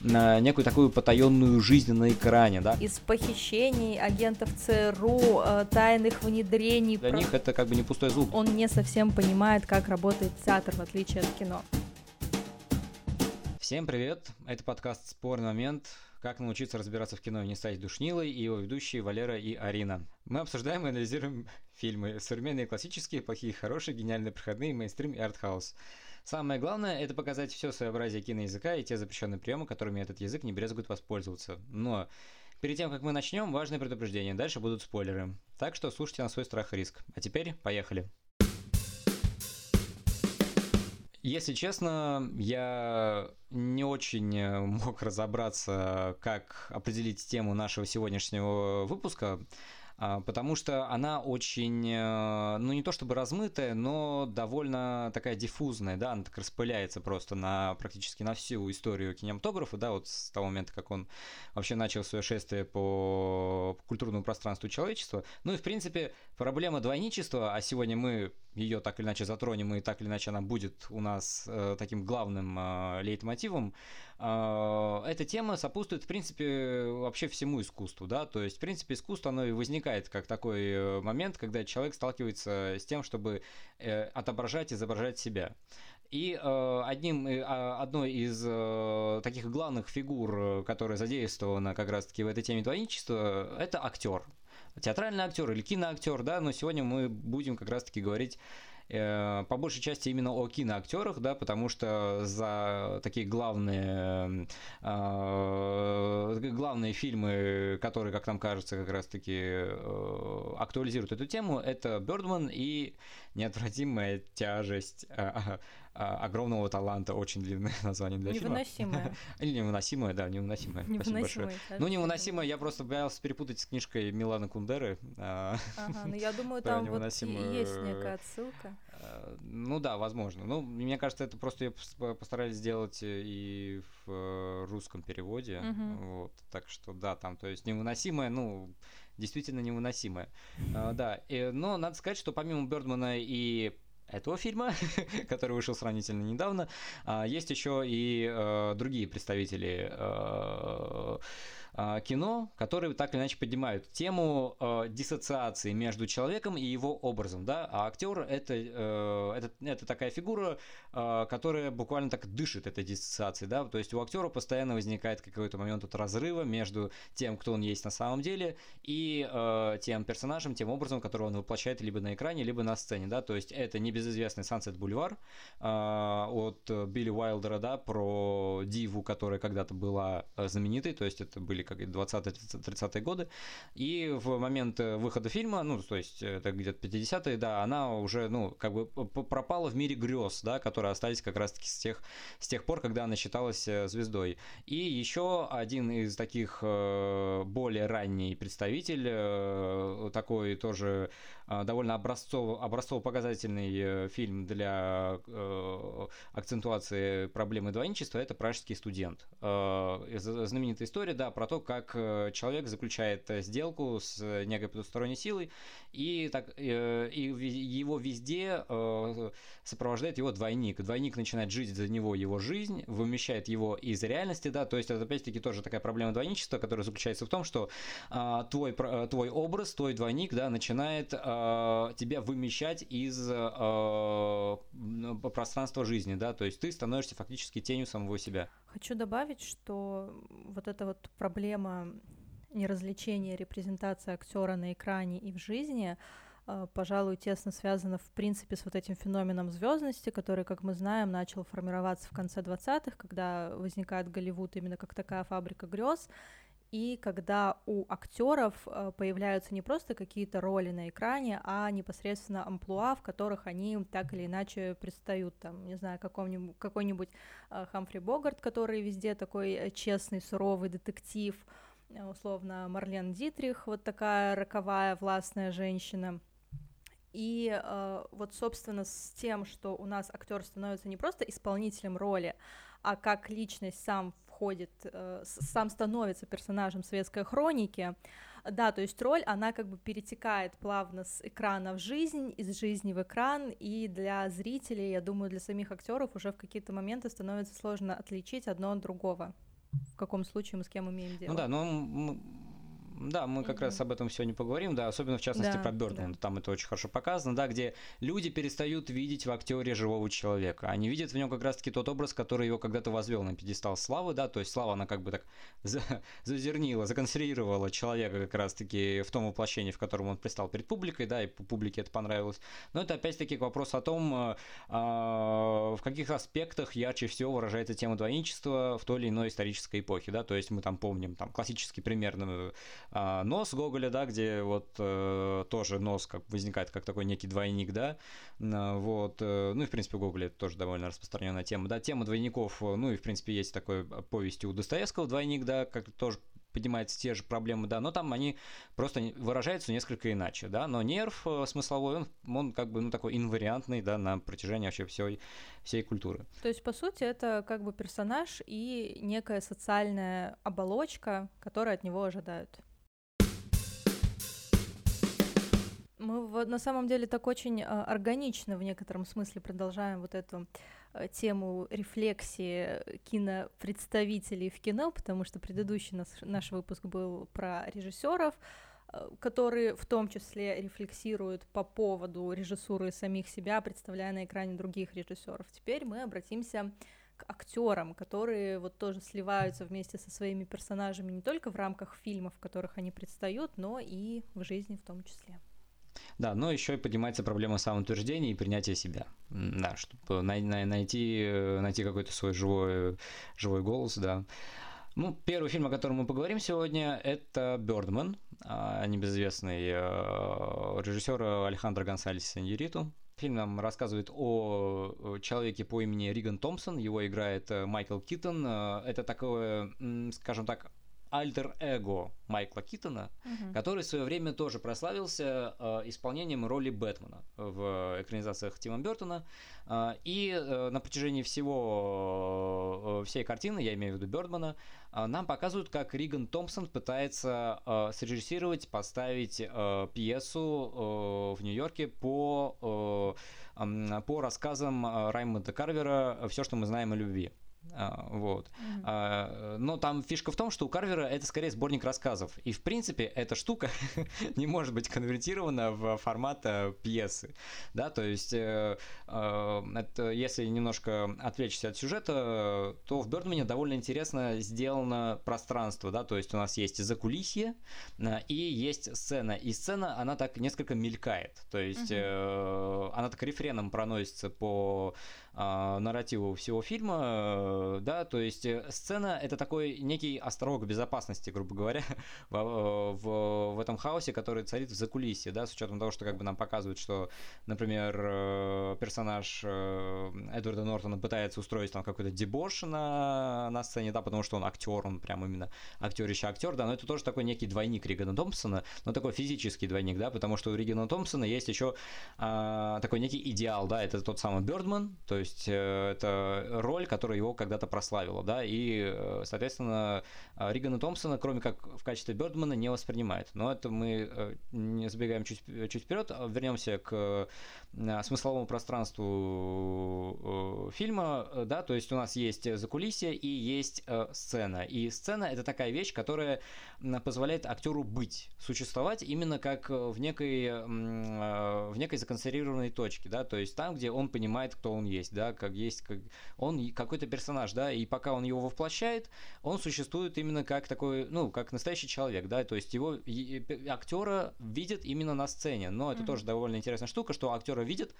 на некую такую потаенную жизнь на экране, да. Из похищений агентов ЦРУ, э, тайных внедрений. Для них это как бы не пустой звук. Он не совсем понимает, как работает театр, в отличие от кино. Всем привет, это подкаст «Спорный момент», как научиться разбираться в кино и не стать душнилой, и его ведущие Валера и Арина. Мы обсуждаем и анализируем фильмы, современные, классические, плохие, хорошие, гениальные, проходные, мейнстрим и артхаус. Самое главное – это показать все своеобразие киноязыка и те запрещенные приемы, которыми этот язык не брезгует воспользоваться. Но перед тем, как мы начнем, важное предупреждение. Дальше будут спойлеры. Так что слушайте на свой страх и риск. А теперь поехали. Если честно, я не очень э, мог разобраться, как определить тему нашего сегодняшнего выпуска. А, потому что она очень, э, ну не то чтобы размытая, но довольно такая диффузная, да, она так распыляется просто на практически на всю историю кинематографа, да, вот с того момента, как он вообще начал свое шествие по культурному пространству человечества. Ну и, в принципе, проблема двойничества, а сегодня мы ее так или иначе затронем, и так или иначе она будет у нас э, таким главным э, лейтмотивом, э, эта тема сопутствует, в принципе, вообще всему искусству, да, то есть, в принципе, искусство, оно и возникает как такой э, момент, когда человек сталкивается с тем, чтобы э, отображать, изображать себя. И э, одним, э, а, одной из э, таких главных фигур, которая задействована как раз-таки в этой теме двойничества, это актер театральный актер или киноактер, да, но сегодня мы будем как раз-таки говорить э, по большей части именно о киноактерах, да, потому что за такие главные, э, главные фильмы, которые, как нам кажется, как раз-таки э, актуализируют эту тему, это Бёрдман и неотвратимая тяжесть а, огромного таланта, очень длинное название для невыносимое. фильма. Или невыносимое, да, невыносимое. Невыносимое. Ну, невыносимое, я просто боялся перепутать с книжкой Милана Кундеры. А, ага, ну я думаю, там вот есть некая отсылка. А, ну да, возможно. Ну, мне кажется, это просто постарались сделать э, и в э, русском переводе. Вот, так что да, там, то есть невыносимое, ну, действительно невыносимое. Да, но надо сказать, что помимо Бёрдмана и этого фильма, который вышел сравнительно недавно. А, есть еще и э, другие представители э, кино, которые так или иначе поднимают тему э, диссоциации между человеком и его образом, да, а актер это, э, это, это такая фигура, э, которая буквально так дышит этой диссоциацией, да, то есть у актера постоянно возникает какой-то момент от разрыва между тем, кто он есть на самом деле, и э, тем персонажем, тем образом, который он воплощает либо на экране, либо на сцене, да, то есть это небезызвестный Sunset Boulevard э, от Билли Уайлдера, да, про диву, которая когда-то была э, знаменитой, то есть это были как 20-30-е годы. И в момент э, выхода фильма, ну, то есть это где-то 50-е, да, она уже, ну, как бы пропала в мире грез, да, которые остались как раз-таки с тех, с тех пор, когда она считалась э, звездой. И еще один из таких э, более ранний представитель, такой тоже довольно образцово, образцово-показательный фильм для акцентуации проблемы двойничества, это «Пражский студент». Знаменитая история, да, про то, как э, человек заключает э, сделку с э, некой потусторонней силой, и, так, и его везде сопровождает его двойник. Двойник начинает жить за него его жизнь, вымещает его из реальности, да, то есть это опять-таки тоже такая проблема двойничества, которая заключается в том, что твой, твой образ, твой двойник, да, начинает тебя вымещать из пространства жизни, да, то есть ты становишься фактически тенью самого себя. Хочу добавить, что вот эта вот проблема неразличения репрезентации актера на экране и в жизни, э, пожалуй, тесно связана в принципе с вот этим феноменом звездности, который, как мы знаем, начал формироваться в конце 20-х, когда возникает Голливуд именно как такая фабрика грез, и когда у актеров э, появляются не просто какие-то роли на экране, а непосредственно амплуа, в которых они так или иначе предстают, там, не знаю, какой-нибудь, какой-нибудь э, Хамфри Богарт, который везде такой э, честный, суровый детектив, условно Марлен Дитрих, вот такая роковая, властная женщина. И э, вот, собственно, с тем, что у нас актер становится не просто исполнителем роли, а как личность сам входит, э, сам становится персонажем светской хроники, да, то есть роль, она как бы перетекает плавно с экрана в жизнь, из жизни в экран, и для зрителей, я думаю, для самих актеров уже в какие-то моменты становится сложно отличить одно от другого. в каком случае мы с кем имеем дело. Ну да, но да, мы как mm-hmm. раз об этом сегодня поговорим, да, особенно в частности да, про Бёрдмана, да. там это очень хорошо показано, да, где люди перестают видеть в актере живого человека, они видят в нем как раз-таки тот образ, который его когда-то возвел на пьедестал славы, да, то есть слава, она как бы так за, зазернила, законсервировала человека как раз-таки в том воплощении, в котором он предстал перед публикой, да, и публике это понравилось, но это опять-таки вопрос о том, э, а, в каких аспектах ярче всего выражается тема двойничества в той или иной исторической эпохе, да, то есть мы там помним, там классический пример а, нос Гоголя, да, где вот э, тоже нос как возникает как такой некий двойник, да, вот, э, ну и в принципе у это тоже довольно распространенная тема, да, тема двойников, э, ну и в принципе есть такой повести у Достоевского двойник, да, как тоже поднимаются те же проблемы, да, но там они просто выражаются несколько иначе, да, но нерв смысловой, он, он как бы, ну, такой инвариантный, да, на протяжении вообще всей, всей культуры. То есть, по сути, это как бы персонаж и некая социальная оболочка, которую от него ожидают. Мы на самом деле так очень а, органично в некотором смысле продолжаем вот эту а, тему рефлексии кинопредставителей в кино, потому что предыдущий наш, наш выпуск был про режиссеров, а, которые в том числе рефлексируют по поводу режиссуры самих себя, представляя на экране других режиссеров. Теперь мы обратимся к актерам, которые вот тоже сливаются вместе со своими персонажами не только в рамках фильмов, в которых они предстают, но и в жизни в том числе. Да, но еще и поднимается проблема самоутверждения и принятия себя. Да, чтобы найти, найти какой-то свой живой, живой голос, да. Ну, первый фильм, о котором мы поговорим сегодня, это «Бёрдман», а, небезызвестный э, режиссера Алехандро Гонсалеса Иньериту. Фильм нам рассказывает о человеке по имени Риган Томпсон, его играет э, Майкл Киттон. Э, это такое, скажем так, альтер-эго Майкла Китона, угу. который в свое время тоже прославился э, исполнением роли Бэтмена в экранизациях Тима Бертона. Э, и э, на протяжении всего э, всей картины, я имею в виду Бёрдмана, э, нам показывают, как Риган Томпсон пытается э, срежиссировать, поставить э, пьесу э, в Нью-Йорке по, э, по рассказам э, Раймонда Карвера «Все, что мы знаем о любви». А, вот. Mm-hmm. А, но там фишка в том, что у Карвера это скорее сборник рассказов. И в принципе эта штука не может быть конвертирована в формат э, пьесы. Да, то есть, э, э, это, если немножко отвлечься от сюжета, то в Бёрдмане довольно интересно сделано пространство. Да, то есть у нас есть закулисье э, и есть сцена. И сцена, она так несколько мелькает. То есть mm-hmm. э, она так рефреном проносится по э, нарративу всего фильма, э, да, то есть э, сцена это такой некий острог безопасности, грубо говоря, в, э, в, в этом хаосе, который царит в закулисье, да, с учетом того, что как бы нам показывают, что, например, э, персонаж э, Эдварда Нортона пытается устроить там какой-то дебош на, на сцене, да, потому что он актер, он прям именно актерище актер, да, но это тоже такой некий двойник Ригана Томпсона, но такой физический двойник, да, потому что у Ригана Томпсона есть еще э, такой некий идеал, да, это тот самый Бёрдман, то есть э, это роль, которая его когда-то прославила, да, и, э, соответственно, Ригана Томпсона, кроме как в качестве Бёрдмана, не воспринимает. Но это мы э, не забегаем чуть, чуть вперед, а вернемся к Э, смысловому пространству э, фильма, э, да, то есть у нас есть закулисье и есть сцена. И сцена это такая вещь, которая позволяет актеру быть, существовать именно как в некой, в некой законсервированной точке, да, то есть там, где он понимает, кто он есть, да, как есть, как он какой-то персонаж, да, и пока он его воплощает, он существует именно как такой, ну, как настоящий человек, да, то есть его актера видят именно на сцене, но это mm-hmm. тоже довольно интересная штука, что актер актера видят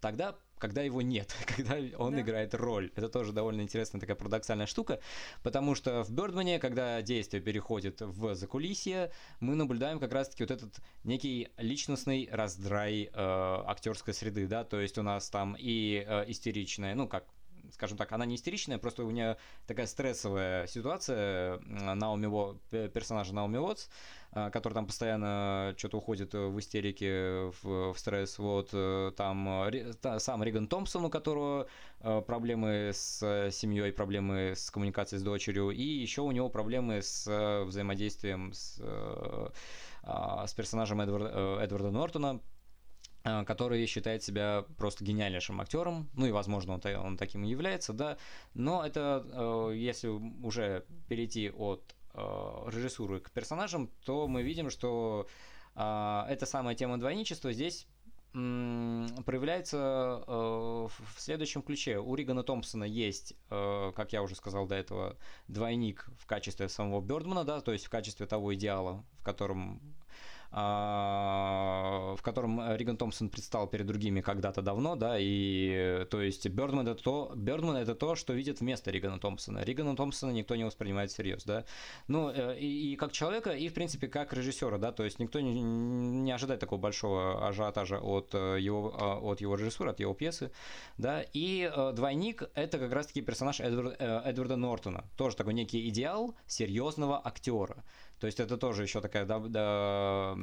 тогда, когда его нет, когда он да. играет роль. Это тоже довольно интересная такая парадоксальная штука, потому что в Бёрдмане, когда действие переходит в закулисье, мы наблюдаем как раз-таки вот этот некий личностный раздрай э, актерской среды, да, то есть у нас там и э, истеричная, ну как скажем так, она не истеричная, просто у нее такая стрессовая ситуация Наоми Во, персонажа Наоми Уотс, который там постоянно что-то уходит в истерике, в, в стресс. Вот э, там сам Риган Томпсон, у которого э, проблемы с семьей, проблемы с коммуникацией с дочерью, и еще у него проблемы с э, взаимодействием с, а, с персонажем Эдварда, Эдварда Нортона, э, который считает себя просто гениальнейшим актером, ну и, возможно, он, он таким и является, да, но это, э, если уже перейти от э, режиссуры к персонажам, то мы видим, что эта самая тема двойничества здесь проявляется э, в следующем ключе. У Ригана Томпсона есть, э, как я уже сказал до этого, двойник в качестве самого Бёрдмана, да, то есть в качестве того идеала, в котором в котором Риган Томпсон предстал перед другими когда-то давно, да, и то есть Бёрдман это то, Бёрдман это то, что видит вместо Ригана Томпсона. Ригана Томпсона никто не воспринимает всерьез, да. Ну, э, и, и как человека, и, в принципе, как режиссера, да, то есть никто не, не ожидает такого большого ажиотажа от э, его, а, от его режиссуры, от его пьесы, да, и э, двойник — это как раз-таки персонаж Эдвард, Эдварда Нортона, тоже такой некий идеал серьезного актера. То есть это тоже еще такая да, да,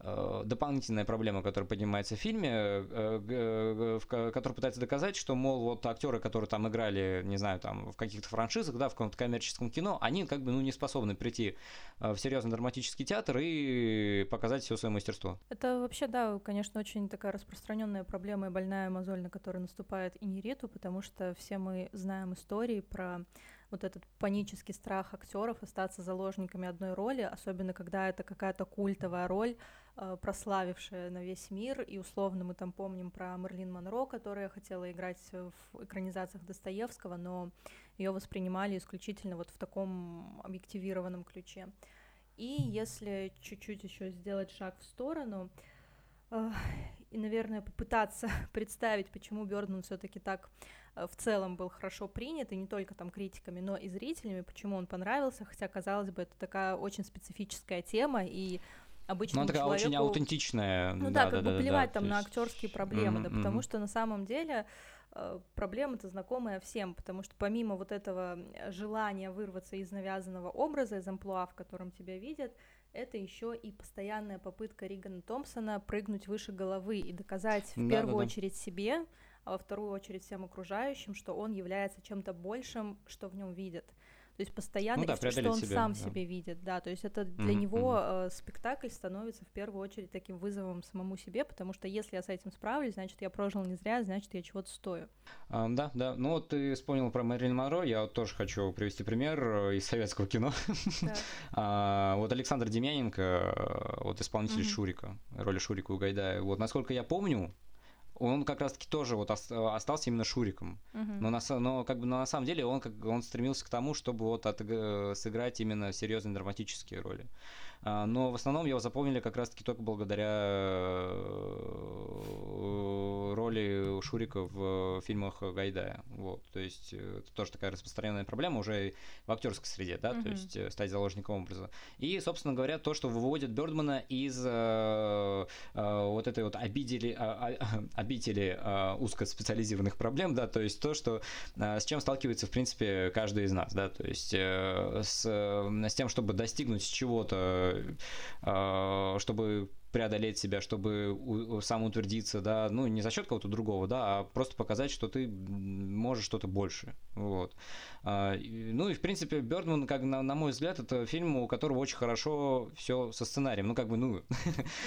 э, дополнительная проблема, которая поднимается в фильме, э, который пытается доказать, что, мол, вот актеры, которые там играли, не знаю, там в каких-то франшизах, да, в каком-то коммерческом кино, они как бы, ну, не способны прийти э, в серьезный драматический театр и показать все свое мастерство. Это вообще, да, конечно, очень такая распространенная проблема и больная мозоль, на которую наступает и Нериту, потому что все мы знаем истории про вот этот панический страх актеров остаться заложниками одной роли, особенно когда это какая-то культовая роль, э, прославившая на весь мир, и условно мы там помним про Мерлин Монро, которая хотела играть в экранизациях Достоевского, но ее воспринимали исключительно вот в таком объективированном ключе. И если чуть-чуть еще сделать шаг в сторону, э, и, наверное, попытаться представить, почему Бёрдман все-таки так в целом был хорошо принят, и не только там критиками, но и зрителями, почему он понравился, хотя, казалось бы, это такая очень специфическая тема, и обычно. Ну, такая человеку... очень аутентичная. Ну да, да как да, бы да, плевать да, там есть... на актерские проблемы, mm-hmm, да, потому mm-hmm. что на самом деле э, проблема-то знакомая всем, потому что помимо вот этого желания вырваться из навязанного образа, из амплуа, в котором тебя видят, это еще и постоянная попытка Ригана Томпсона прыгнуть выше головы и доказать в да, первую да, да. очередь себе, а во вторую очередь всем окружающим, что он является чем-то большим, что в нем видят. То есть постоянно, ну, да, что он себя, сам да. себе видит, да, то есть это для mm-hmm. него э, спектакль становится в первую очередь таким вызовом самому себе, потому что если я с этим справлюсь, значит, я прожил не зря, значит, я чего-то стою. Um, да, да, ну вот ты вспомнил про Мэрилин Монро, я вот тоже хочу привести пример э, из советского кино. а, вот Александр Демьяненко, э, вот исполнитель mm-hmm. Шурика, роли Шурика у Гайдая, вот насколько я помню, он как раз-таки тоже вот остался именно Шуриком. Uh-huh. Но, на, но как бы но на самом деле он, как, он стремился к тому, чтобы вот от, сыграть именно серьезные драматические роли. А, но в основном его запомнили как раз-таки только благодаря э, роли Шурика в фильмах Гайдая. Вот, то есть э, это тоже такая распространенная проблема уже в актерской среде, да, mm-hmm. то есть э, стать заложником образа. И, собственно говоря, то, что выводит Бёрдмана из э, э, вот этой вот обидели, э, обители э, узкоспециализированных проблем, да, то есть то, что э, с чем сталкивается, в принципе, каждый из нас, да, то есть э, с, с тем, чтобы достигнуть чего-то Э, чтобы преодолеть себя, чтобы самоутвердиться, да, ну, не за счет кого-то другого, да, а просто показать, что ты можешь что-то больше, вот. А, ну и, в принципе, Бёрдман, как на, на мой взгляд, это фильм, у которого очень хорошо все со сценарием, ну, как бы, ну...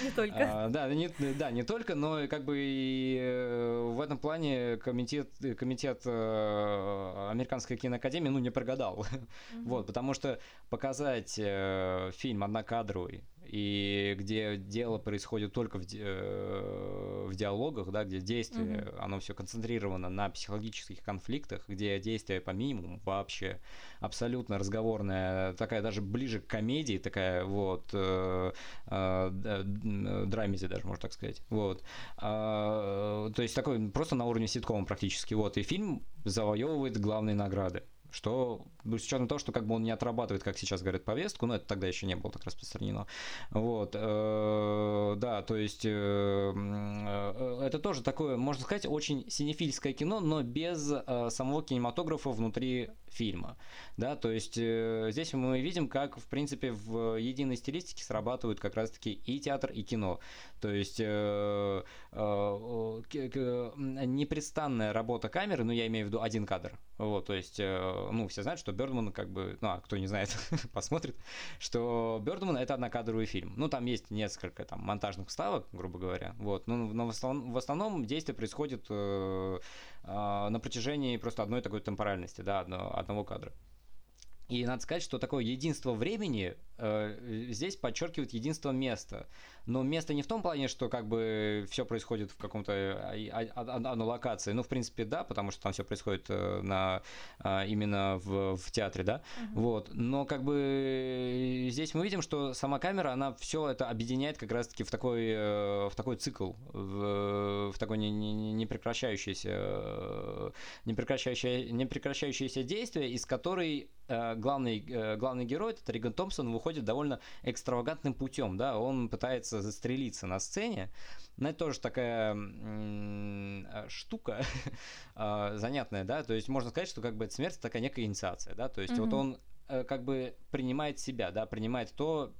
Не только. А, да, не, да, не только, но как бы и э, в этом плане комитет, комитет э, Американской киноакадемии, ну, не прогадал, вот, потому что показать э, фильм однокадровый, и где дело происходит только в, э, в диалогах, да, где действие, mm-hmm. оно все концентрировано на психологических конфликтах, где действие по минимуму вообще абсолютно разговорная, такая даже ближе к комедии, такая вот э, э, драмеди даже, можно так сказать, вот. Э, то есть такой просто на уровне ситкома практически, вот. И фильм завоевывает главные награды что с учетом того, что как бы он не отрабатывает, как сейчас говорят, повестку, но это тогда еще не было так распространено. Вот, э, да, то есть э, э, это тоже такое, можно сказать, очень синефильское кино, но без самого кинематографа внутри фильма, да, то есть здесь мы видим, как, в принципе, в единой стилистике срабатывают как раз-таки и театр, и кино, то есть непрестанная работа камеры, ну, я имею в виду один кадр, Вот, то есть, ну, все знают, что Бёрдман, как бы, ну, а кто не знает, посмотрит, что Бёрдман — это однокадровый фильм. Ну, там есть несколько там монтажных вставок, грубо говоря, вот, но, но в, основном, в основном действие происходит э, э, на протяжении просто одной такой темпоральности, да, одно, одного кадра. И надо сказать, что такое единство времени э, здесь подчеркивает единство места. Но место не в том плане, что как бы все происходит в каком-то э, одной локации. Ну, в принципе, да, потому что там все происходит э, на, э, именно в, в театре, да. Uh-huh. Вот. Но как бы здесь мы видим, что сама камера, она все это объединяет как раз-таки в такой, э, в такой цикл, в, в такой не, не, не прекращающийся, не прекращающееся, не прекращающееся действие, из которой Э, главный, э, главный герой, это Риган Томпсон, выходит довольно экстравагантным путем, да, он пытается застрелиться на сцене, но это тоже такая э, штука занятная, да, то есть можно сказать, что как бы смерть такая некая инициация, да, то есть mm-hmm. вот он как бы принимает себя, да, принимает то,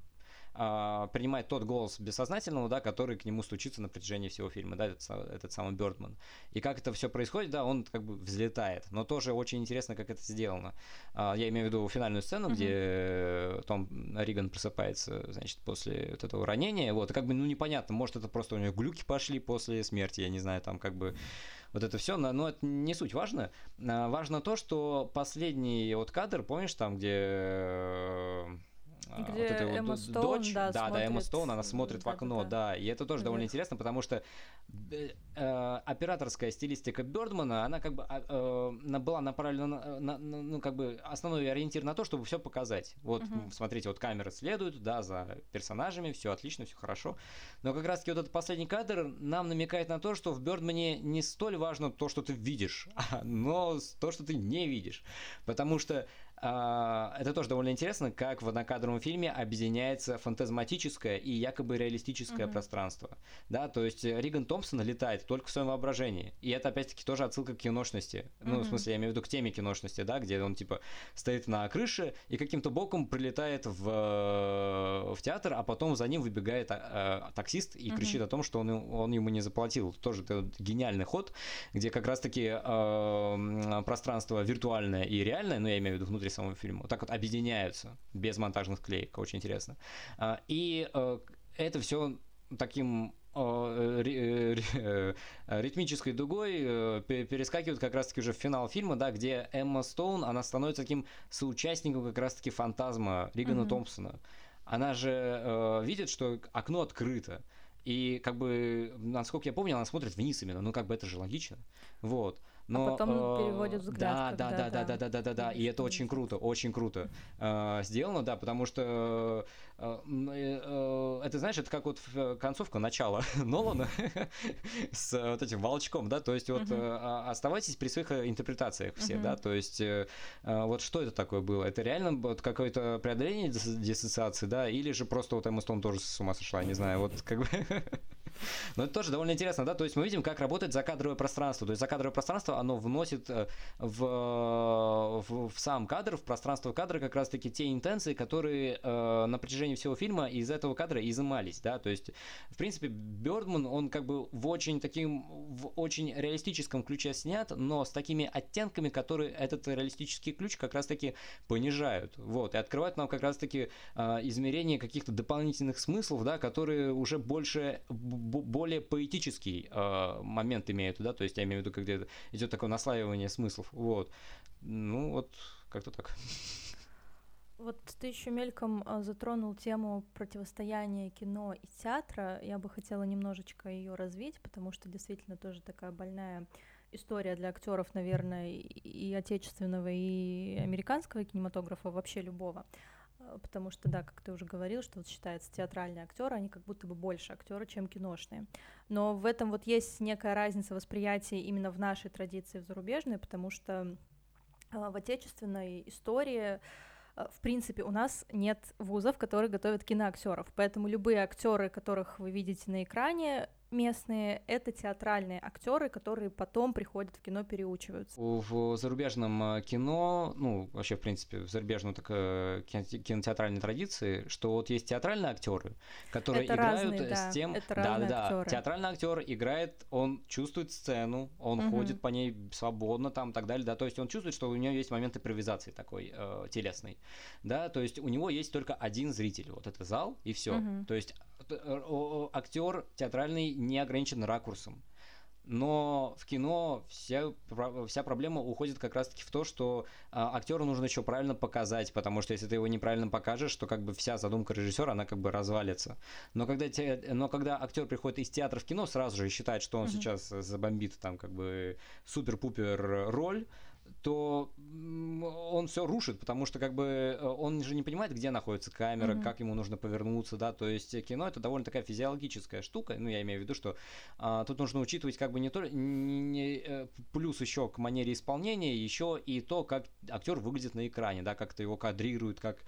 а, принимает тот голос бессознательного, да, который к нему стучится на протяжении всего фильма, да, этот, этот самый Бёрдман. И как это все происходит, да, он как бы взлетает. Но тоже очень интересно, как это сделано. А, я имею в виду финальную сцену, mm-hmm. где Том Риган просыпается, значит, после вот этого ранения. Вот, и как бы, ну, непонятно, может, это просто у него глюки пошли после смерти, я не знаю, там как бы вот это все, но это не суть важно. А, важно то, что последний вот кадр, помнишь, там, где а, Где вот эта Эмма вот Стоун, дочь, да, да, да, Эмма Стоун, она смотрит в окно, да, да. и это тоже довольно интересно, потому что э, операторская стилистика Бёрдмана, она как бы э, была направлена на, на, ну как бы основной ориентир на то, чтобы все показать. Вот, угу. смотрите, вот камеры следуют, да, за персонажами, все отлично, все хорошо, но как раз-таки вот этот последний кадр нам намекает на то, что в Бёрдмане не столь важно то, что ты видишь, но то, что ты не видишь, потому что а, это тоже довольно интересно, как в однокадровом фильме объединяется фантазматическое и якобы реалистическое угу. пространство. Да, то есть Риган Томпсон летает только в своем воображении. И это опять-таки тоже отсылка к киношности. Угу. Ну, в смысле, я имею в виду к теме киношности, да, где он типа стоит на крыше и каким-то боком прилетает в, в театр, а потом за ним выбегает а, а, таксист и угу. кричит о том, что он, он ему не заплатил. Тоже это гениальный ход, где как раз-таки э, пространство виртуальное и реальное, ну, я имею в виду внутри самого фильма, вот так вот объединяются без монтажных клеек, очень интересно. А, и э, это все таким э, э, ритмической дугой перескакивают как раз-таки уже в финал фильма, да, где Эмма Стоун, она становится таким соучастником как раз-таки фантазма Ригана mm-hmm. Томпсона. Она же э, видит, что окно открыто. И как бы, насколько я помню, она смотрит вниз именно. Ну, как бы это же логично. Вот. Но, а потом э, переводят взгляд. Да, да, да, да, да, да, да, да, да, и это очень круто, очень круто э, сделано, да, потому что э, э, это, знаешь, это как вот концовка начала Нолана с вот этим волчком, да, то есть вот э, оставайтесь при своих интерпретациях все, да, то есть э, вот что это такое было? Это реально вот какое-то преодоление диссоциации, да, или же просто вот Эмма Стоун тоже с ума сошла, не знаю, вот как бы... Но это тоже довольно интересно, да, то есть мы видим, как работает закадровое пространство. То есть закадровое пространство, оно вносит э, в, в, в сам кадр, в пространство кадра как раз-таки те интенции, которые э, на протяжении всего фильма из этого кадра изымались, да, то есть, в принципе, Бёрдман, он как бы в очень таким, в очень реалистическом ключе снят, но с такими оттенками, которые этот реалистический ключ как раз-таки понижают, вот, и открывают нам как раз-таки э, измерение каких-то дополнительных смыслов, да, которые уже больше более поэтический э, момент имеют, да, то есть я имею в виду, когда идет такое наслаивание смыслов, вот. Ну, вот как-то так. Вот ты еще мельком а, затронул тему противостояния кино и театра. Я бы хотела немножечко ее развить, потому что действительно тоже такая больная история для актеров, наверное, и отечественного, и американского кинематографа, вообще любого. Э, потому что, да, как ты уже говорил, что вот считается театральные актеры, они как будто бы больше актеры, чем киношные. Но в этом вот есть некая разница восприятия именно в нашей традиции, в зарубежной, потому что э, в отечественной истории э, в принципе, у нас нет вузов, которые готовят киноактеров, поэтому любые актеры, которых вы видите на экране, местные, это театральные актеры, которые потом приходят в кино, переучиваются. В зарубежном э, кино, ну, вообще, в принципе, в зарубежной так, э, кинотеатральной традиции, что вот есть театральные актеры, которые это играют разные, с тем... Это да, да, да. актеры. Театральный актер играет, он чувствует сцену, он угу. ходит по ней свободно, там, и так далее, да, то есть он чувствует, что у него есть момент импровизации такой э, телесный, да, то есть у него есть только один зритель, вот это зал, и все. Угу. То есть актер театральный не ограничен ракурсом. Но в кино вся, вся проблема уходит как раз-таки в то, что а, актеру нужно еще правильно показать, потому что если ты его неправильно покажешь, то как бы вся задумка режиссера, она как бы развалится. Но когда, те, но когда актер приходит из театра в кино, сразу же считает, что он mm-hmm. сейчас забомбит там как бы супер-пупер роль, то он все рушит, потому что как бы э, он же не понимает, где находится камера, mm-hmm. как ему нужно повернуться, да, то есть кино это довольно такая физиологическая штука, ну я имею в виду, что а, тут нужно учитывать как бы не только не, не, э, плюс еще к манере исполнения, еще и то, как актер выглядит на экране, да, как это его кадрирует, как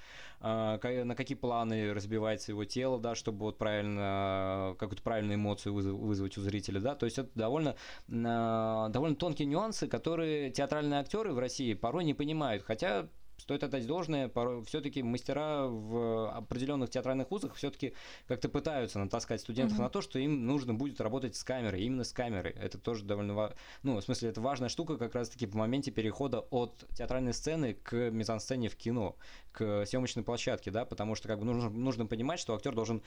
а, на какие планы разбивается его тело, да, чтобы вот правильно какую-то правильную эмоцию вызвать у зрителя, да, то есть это довольно а, довольно тонкие нюансы, которые театральные актеры в России порой не понимают, хотя стоит отдать должное, все-таки мастера в определенных театральных вузах все-таки как-то пытаются натаскать студентов mm-hmm. на то, что им нужно будет работать с камерой, именно с камерой. Это тоже довольно, ну, в смысле, это важная штука как раз-таки в моменте перехода от театральной сцены к мизансцене в кино, к съемочной площадке, да, потому что как бы нужно, нужно понимать, что актер должен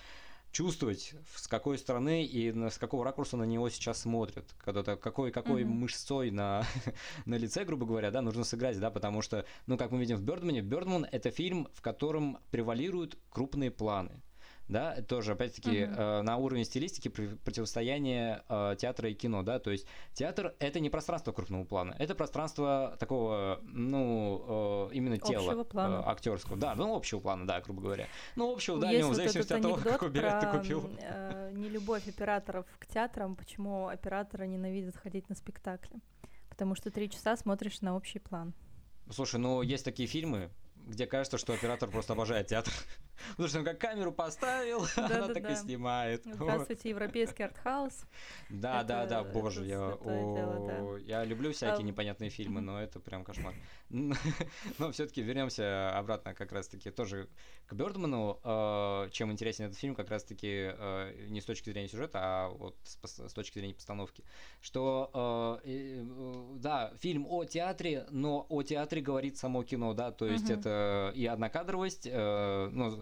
чувствовать, с какой стороны и с какого ракурса на него сейчас смотрят. Когда-то какой, какой mm-hmm. мышцой на, на лице, грубо говоря, да, нужно сыграть, да, потому что, ну, как мы видим в Бёрдмане, Бёрдман — это фильм, в котором превалируют крупные планы да, тоже, опять-таки, угу. э, на уровне стилистики противостояние э, театра и кино, да, то есть театр — это не пространство крупного плана, это пространство такого, ну, э, именно тела э, актерского, да, ну, общего плана, да, грубо говоря. Ну, общего, да, в зависимости от того, какой билет ты купил. Э, нелюбовь операторов к театрам, почему операторы ненавидят ходить на спектакли. Потому что три часа смотришь на общий план. Слушай, ну есть такие фильмы, где кажется, что оператор просто обожает театр. Потому что он как камеру поставил, она так и снимает. Здравствуйте, европейский артхаус. Да, да, да, боже, я я люблю всякие непонятные фильмы, но это прям кошмар. Но все-таки вернемся обратно как раз-таки тоже к Бёрдману. Э, чем интересен этот фильм, как раз-таки э, не с точки зрения сюжета, а вот с точки зрения постановки. Что, э, да, фильм о театре, но о театре говорит само кино, да, то есть это и однокадровость, ну,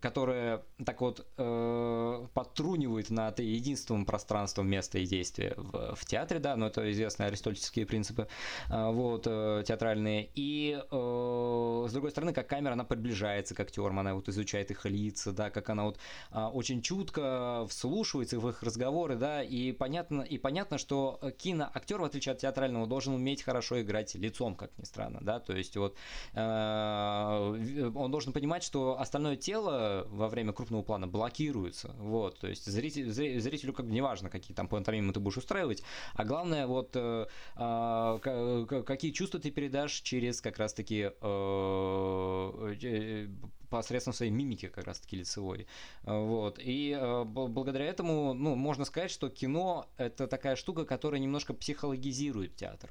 которая так вот подтрунивает над единственным пространством места и действия в, в театре, да, но это известные аристотельские принципы, вот, театральные. И, с другой стороны, как камера, она приближается к актерам, она вот изучает их лица, да, как она вот а, очень чутко вслушивается в их разговоры, да, и понятно, и понятно, что киноактер, в отличие от театрального, должен уметь хорошо играть лицом, как ни странно, да, то есть вот э, он должен понимать, что остальное тело во время крупного плана блокируется, вот, то есть зритель, зрителю как бы неважно, какие там пантомимы ты будешь устраивать, а главное вот э, э, какие чувства ты передашь через как раз-таки э, э посредством своей мимики как раз-таки лицевой. Вот. И э, благодаря этому, ну, можно сказать, что кино — это такая штука, которая немножко психологизирует театр.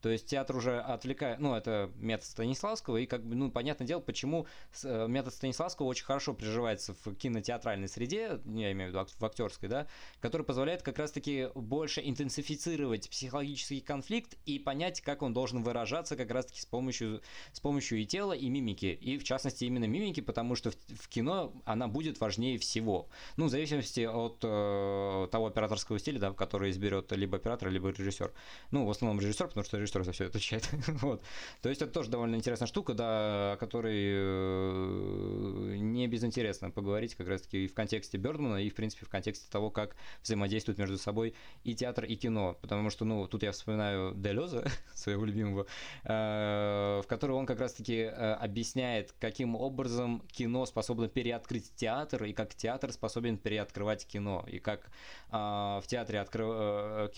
То есть театр уже отвлекает, ну, это метод Станиславского, и как бы, ну, понятное дело, почему э, метод Станиславского очень хорошо приживается в кинотеатральной среде, я имею в виду в актерской, да, который позволяет как раз-таки больше интенсифицировать психологический конфликт и понять, как он должен выражаться как раз-таки с помощью, с помощью и тела, и мимики, и в частности именно мимики, потому что в, в кино она будет важнее всего. Ну, в зависимости от э, того операторского стиля, да, который изберет либо оператор, либо режиссер. Ну, в основном режиссер, потому что режиссер за все отвечает. вот. То есть это тоже довольно интересная штука, да, о которой э, не безинтересно поговорить как раз-таки и в контексте Бёрдмана, и в принципе в контексте того, как взаимодействуют между собой и театр, и кино. Потому что, ну, тут я вспоминаю Делеза, своего любимого, э, в котором он как раз-таки э, объясняет, каким образом кино способно переоткрыть театр, и как театр способен переоткрывать кино, и как в театре откры...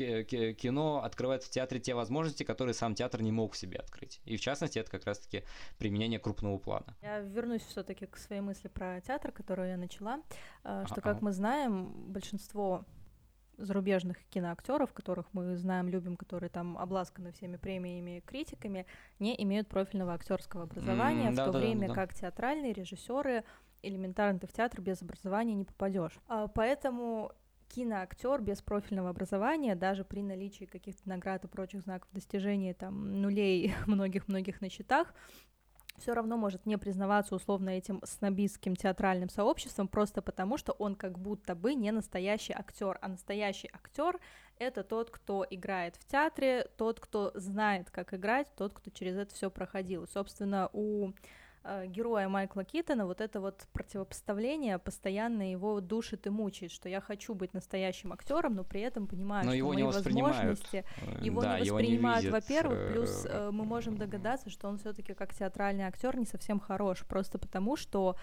кино открывает в театре те возможности, которые которые сам театр не мог в себе открыть. И в частности, это как раз-таки применение крупного плана. Я вернусь все-таки к своей мысли про театр, которую я начала, э, что, как мы знаем, большинство зарубежных киноактеров, которых мы знаем, любим, которые там обласканы всеми премиями и критиками, не имеют профильного актерского образования, mm, в да, то да, время да. как театральные режиссеры элементарно ты в театр без образования не попадешь. А, поэтому киноактер без профильного образования, даже при наличии каких-то наград и прочих знаков достижения, там, нулей многих-многих на счетах, все равно может не признаваться условно этим снобистским театральным сообществом просто потому, что он как будто бы не настоящий актер, а настоящий актер это тот, кто играет в театре, тот, кто знает, как играть, тот, кто через это все проходил. собственно, у героя Майкла Китона вот это вот противопоставление постоянно его душит и мучает, что я хочу быть настоящим актером, но при этом понимаю, но что его мои возможности э, его да, не воспринимают, во-первых, плюс э, мы можем догадаться, что он все-таки как театральный актер не совсем хорош, просто потому что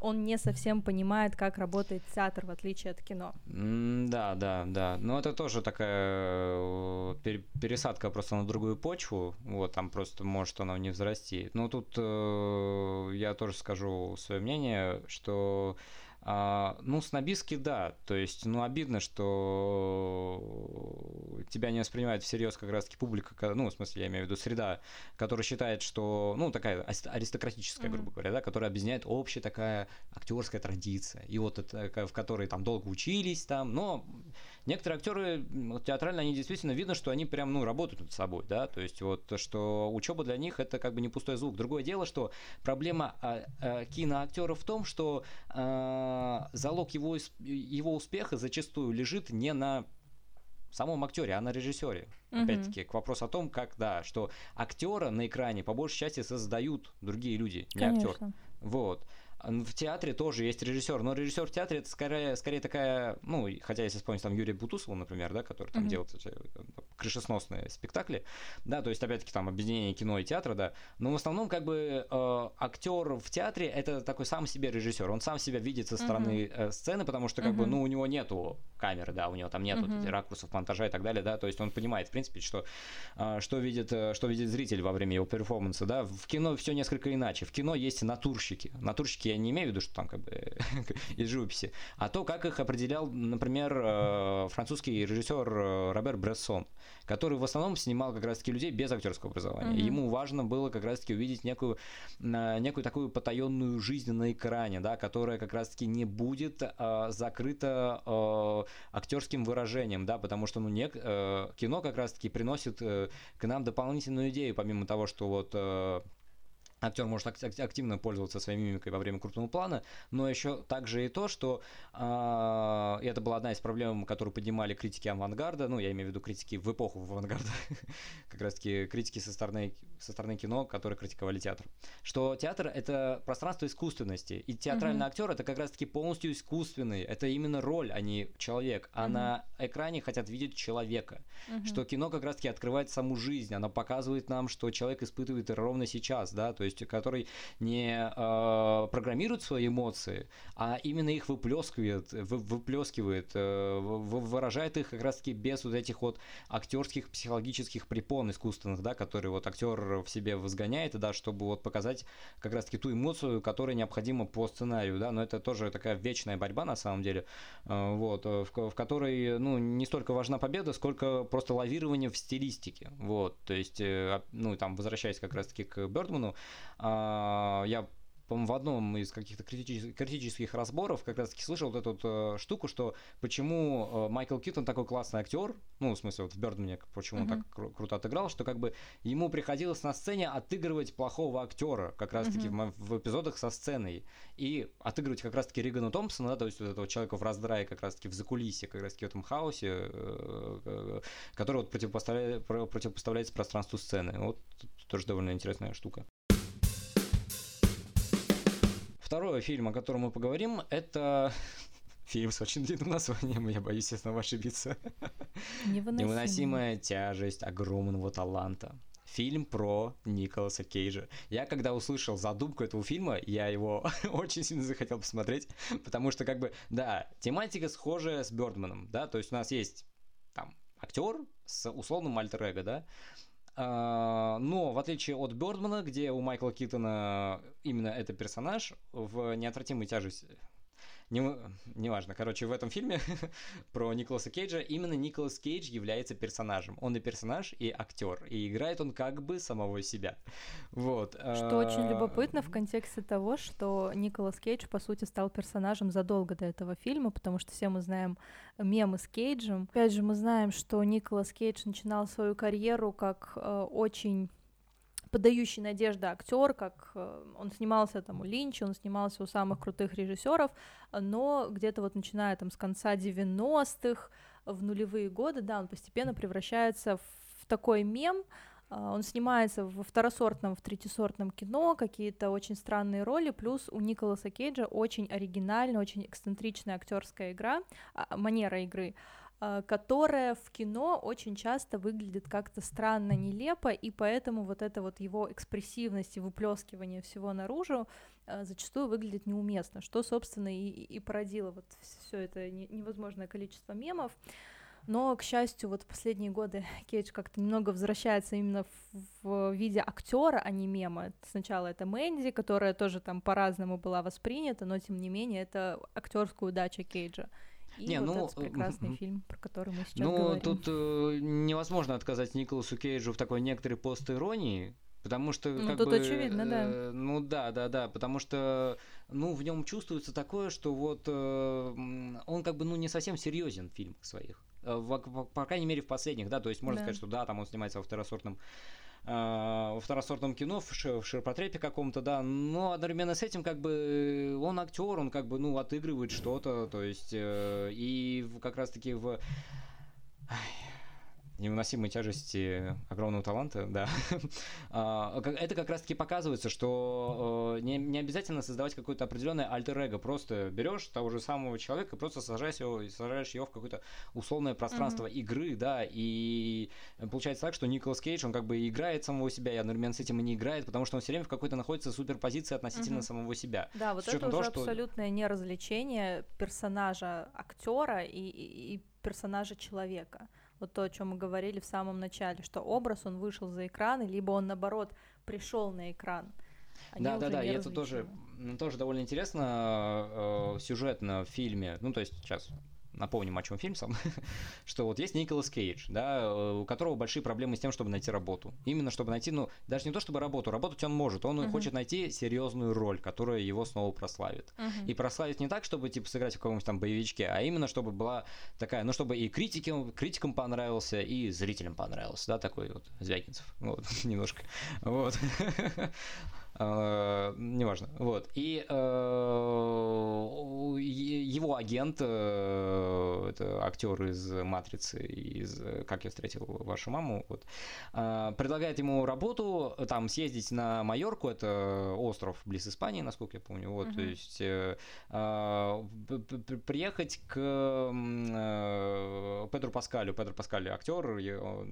он не совсем понимает, как работает театр, в отличие от кино. Да, да, да. Но это тоже такая э, пересадка просто на другую почву. Вот, там просто может оно не взрасти. Но тут э, я тоже скажу свое мнение, что а, ну, снобистски, да. То есть, ну, обидно, что тебя не воспринимает всерьез как раз-таки публика, ну, в смысле, я имею в виду среда, которая считает, что, ну, такая аристократическая, mm-hmm. грубо говоря, да, которая объединяет общая такая актерская традиция. И вот это, в которой там долго учились там, но Некоторые актеры театрально, они действительно видно, что они прям, ну, работают над собой, да, то есть вот, что учеба для них это как бы не пустой звук. Другое дело, что проблема а, а, киноактера в том, что а, залог его, его успеха зачастую лежит не на самом актере, а на режиссере. Mm-hmm. Опять-таки, к вопросу о том, как, да, что актера на экране по большей части создают другие люди, не Конечно. актер. Вот. В театре тоже есть режиссер, но режиссер в театре это скорее, скорее такая, ну, хотя если вспомнить там Юрия Бутусова, например, да, который там mm-hmm. делает эти э, крышесносные спектакли, да, то есть опять-таки там объединение кино и театра, да, но в основном как бы э, актер в театре это такой сам себе режиссер, он сам себя видит со стороны mm-hmm. э, сцены, потому что как mm-hmm. бы, ну, у него нету камеры, да, у него там нету mm-hmm. ракурсов, монтажа и так далее, да, то есть он понимает, в принципе, что, э, что, видит, э, что видит зритель во время его перформанса, да, в кино все несколько иначе, в кино есть натурщики, натурщики я не имею в виду, что там как бы из живописи, а то, как их определял, например, э, французский режиссер э, Робер Брессон, который в основном снимал как раз-таки людей без актерского образования. Mm-hmm. Ему важно было как раз-таки увидеть некую, некую такую потаенную жизнь на экране, да, которая как раз-таки не будет э, закрыта э, актерским выражением, да, потому что ну, не, э, кино как раз-таки приносит э, к нам дополнительную идею, помимо того, что вот э, актер может активно пользоваться своей мимикой во время крупного плана, но еще также и то, что э, это была одна из проблем, которую поднимали критики авангарда, ну, я имею в виду критики в эпоху авангарда, как раз-таки критики со стороны, со стороны кино, которые критиковали театр, что театр — это пространство искусственности, и театральный mm-hmm. актер — это как раз-таки полностью искусственный, это именно роль, а не человек, а mm-hmm. на экране хотят видеть человека, mm-hmm. что кино как раз-таки открывает саму жизнь, оно показывает нам, что человек испытывает ровно сейчас, да, то есть есть который не э, программирует свои эмоции, а именно их выплескивает, вы, выплескивает, э, выражает их как раз-таки без вот этих вот актерских психологических препон искусственных, да, которые вот актер в себе возгоняет, да, чтобы вот показать как раз-таки ту эмоцию, которая необходима по сценарию, да, но это тоже такая вечная борьба на самом деле, э, вот, в, в которой, ну, не столько важна победа, сколько просто лавирование в стилистике, вот, то есть, э, ну, там, возвращаясь как раз-таки к Бердману, а, я по-моему, в одном из каких-то критических, критических разборов как раз-таки слышал вот эту вот, э, штуку, что почему э, Майкл Китон такой классный актер, ну, в смысле, вот в Бёрдмане, почему mm-hmm. он так кру- круто отыграл, что как бы ему приходилось на сцене отыгрывать плохого актера, как раз-таки mm-hmm. в, в эпизодах со сценой, и отыгрывать как раз-таки Ригана Томпсона, да, то есть вот этого человека в раздрае как раз-таки в закулисе, как раз-таки в этом хаосе, э, который вот противопоставляет, противопоставляется пространству сцены. Вот тоже довольно интересная штука. Второй фильм, о котором мы поговорим, это фильм с очень длинным названием, я боюсь, снова ошибиться. Невыносимая. Невыносимая тяжесть огромного таланта. Фильм про Николаса Кейджа. Я когда услышал задумку этого фильма, я его очень сильно захотел посмотреть, потому что, как бы, да, тематика схожая с Бёрдманом, да, то есть у нас есть там актер с условным альтер да, но в отличие от Бёрдмана, где у Майкла Китона именно это персонаж, в «Неотвратимой тяжести» не, неважно, короче, в этом фильме про Николаса Кейджа именно Николас Кейдж является персонажем. Он и персонаж, и актер, и играет он как бы самого себя. Вот. Что очень а, любопытно в контексте того, что Николас Кейдж, по сути, стал персонажем задолго до этого фильма, потому что все мы знаем мемы с Кейджем. Опять же, мы знаем, что Николас Кейдж начинал свою карьеру как э, очень подающий надежды актер, как э, он снимался там у Линча, он снимался у самых крутых режиссеров, но где-то вот начиная там с конца 90-х, в нулевые годы, да, он постепенно превращается в такой мем, а, он снимается во второсортном, в третьесортном кино, какие-то очень странные роли, плюс у Николаса Кейджа очень оригинальная, очень эксцентричная актерская игра, а, манера игры, которая в кино очень часто выглядит как-то странно, нелепо, и поэтому вот эта вот его экспрессивность и выплескивание всего наружу а, зачастую выглядит неуместно, что, собственно, и, и породило вот все это невозможное количество мемов. Но, к счастью, вот в последние годы Кейдж как-то немного возвращается именно в, в виде актера, а не мема. Сначала это Мэнди, которая тоже там по-разному была воспринята, но тем не менее это актерская удача Кейджа. И не, вот ну, этот прекрасный фильм, про который мы сейчас ну, говорим. Ну, тут э, невозможно отказать Николасу Кейджу в такой некоторой пост-иронии, Потому что, ну, как тут бы, очевидно, да. Э, ну да, да, да, потому что, ну, в нем чувствуется такое, что вот э, он как бы, ну, не совсем серьезен в фильмах своих. Э, в, по, по крайней мере, в последних, да, то есть можно да. сказать, что да, там он снимается во второсортном во второсортном кино, в, шир, в ширпотребе каком-то, да, но одновременно с этим, как бы, он актер, он как бы, ну, отыгрывает что-то, то есть, э, и как раз-таки в... Ай, невыносимой тяжести огромного таланта, да, а, это как раз-таки показывается, что э, не, не обязательно создавать какое-то определенное альтер-эго, просто берешь того же самого человека, просто сажаешь его, сажаешь его в какое-то условное пространство mm-hmm. игры, да, и получается так, что Николас Кейдж, он как бы играет самого себя, и одновременно с этим и не играет, потому что он все время в какой-то находится суперпозиции относительно mm-hmm. самого себя. Да, вот это уже того, что... абсолютное неразвлечение персонажа актера и, и, и персонажа человека вот то, о чем мы говорили в самом начале, что образ, он вышел за экран, либо он, наоборот, пришел на экран. Они да, да, да, и это тоже, тоже довольно интересно э, сюжетно в фильме. Ну, то есть, сейчас напомним, о чем фильм сам, что вот есть Николас Кейдж, да, э, у которого большие проблемы с тем, чтобы найти работу. Именно чтобы найти, ну, даже не то чтобы работу, работать он может, он uh-huh. хочет найти серьезную роль, которая его снова прославит. Uh-huh. И прославить не так, чтобы, типа, сыграть в каком-нибудь там боевичке, а именно, чтобы была такая, ну, чтобы и критикам, критикам понравился, и зрителям понравился, да, такой вот Звягинцев, вот, немножко, вот. Uh, неважно. Вот. И uh, его агент, uh, это актер из Матрицы, из Как я встретил вашу маму, вот, предлагает ему работу, там съездить на Майорку, это остров близ Испании, насколько я помню, вот, uh-huh. то есть приехать к Педру Паскалю. Педро Паскаль актер,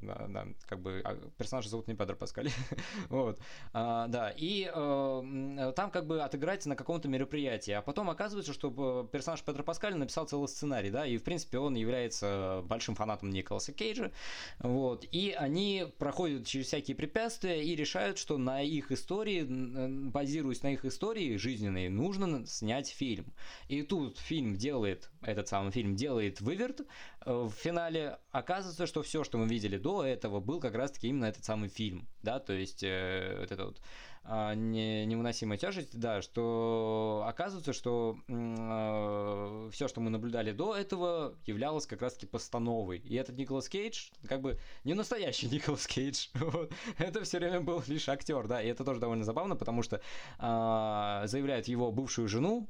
да, да, как бы а, персонажа зовут не Педро Паскаль, вот, да, и Э, там как бы отыграть на каком-то мероприятии, а потом оказывается, что э, персонаж Петра Паскаля написал целый сценарий, да, и в принципе он является большим фанатом Николаса Кейджа, вот, и они проходят через всякие препятствия и решают, что на их истории, базируясь на их истории жизненной, нужно снять фильм. И тут фильм делает, этот самый фильм делает выверт, э, в финале. Оказывается, что все, что мы видели до этого, был как раз-таки именно этот самый фильм, да, то есть э, вот это вот не, невыносимая тяжесть, да, что оказывается, что э, а, все, что мы наблюдали до этого, являлось как раз-таки постановой. И этот Николас Кейдж, как бы не настоящий Николас Кейдж, вот. это все время был лишь актер, да, и это тоже довольно забавно, потому что э, заявляет его бывшую жену,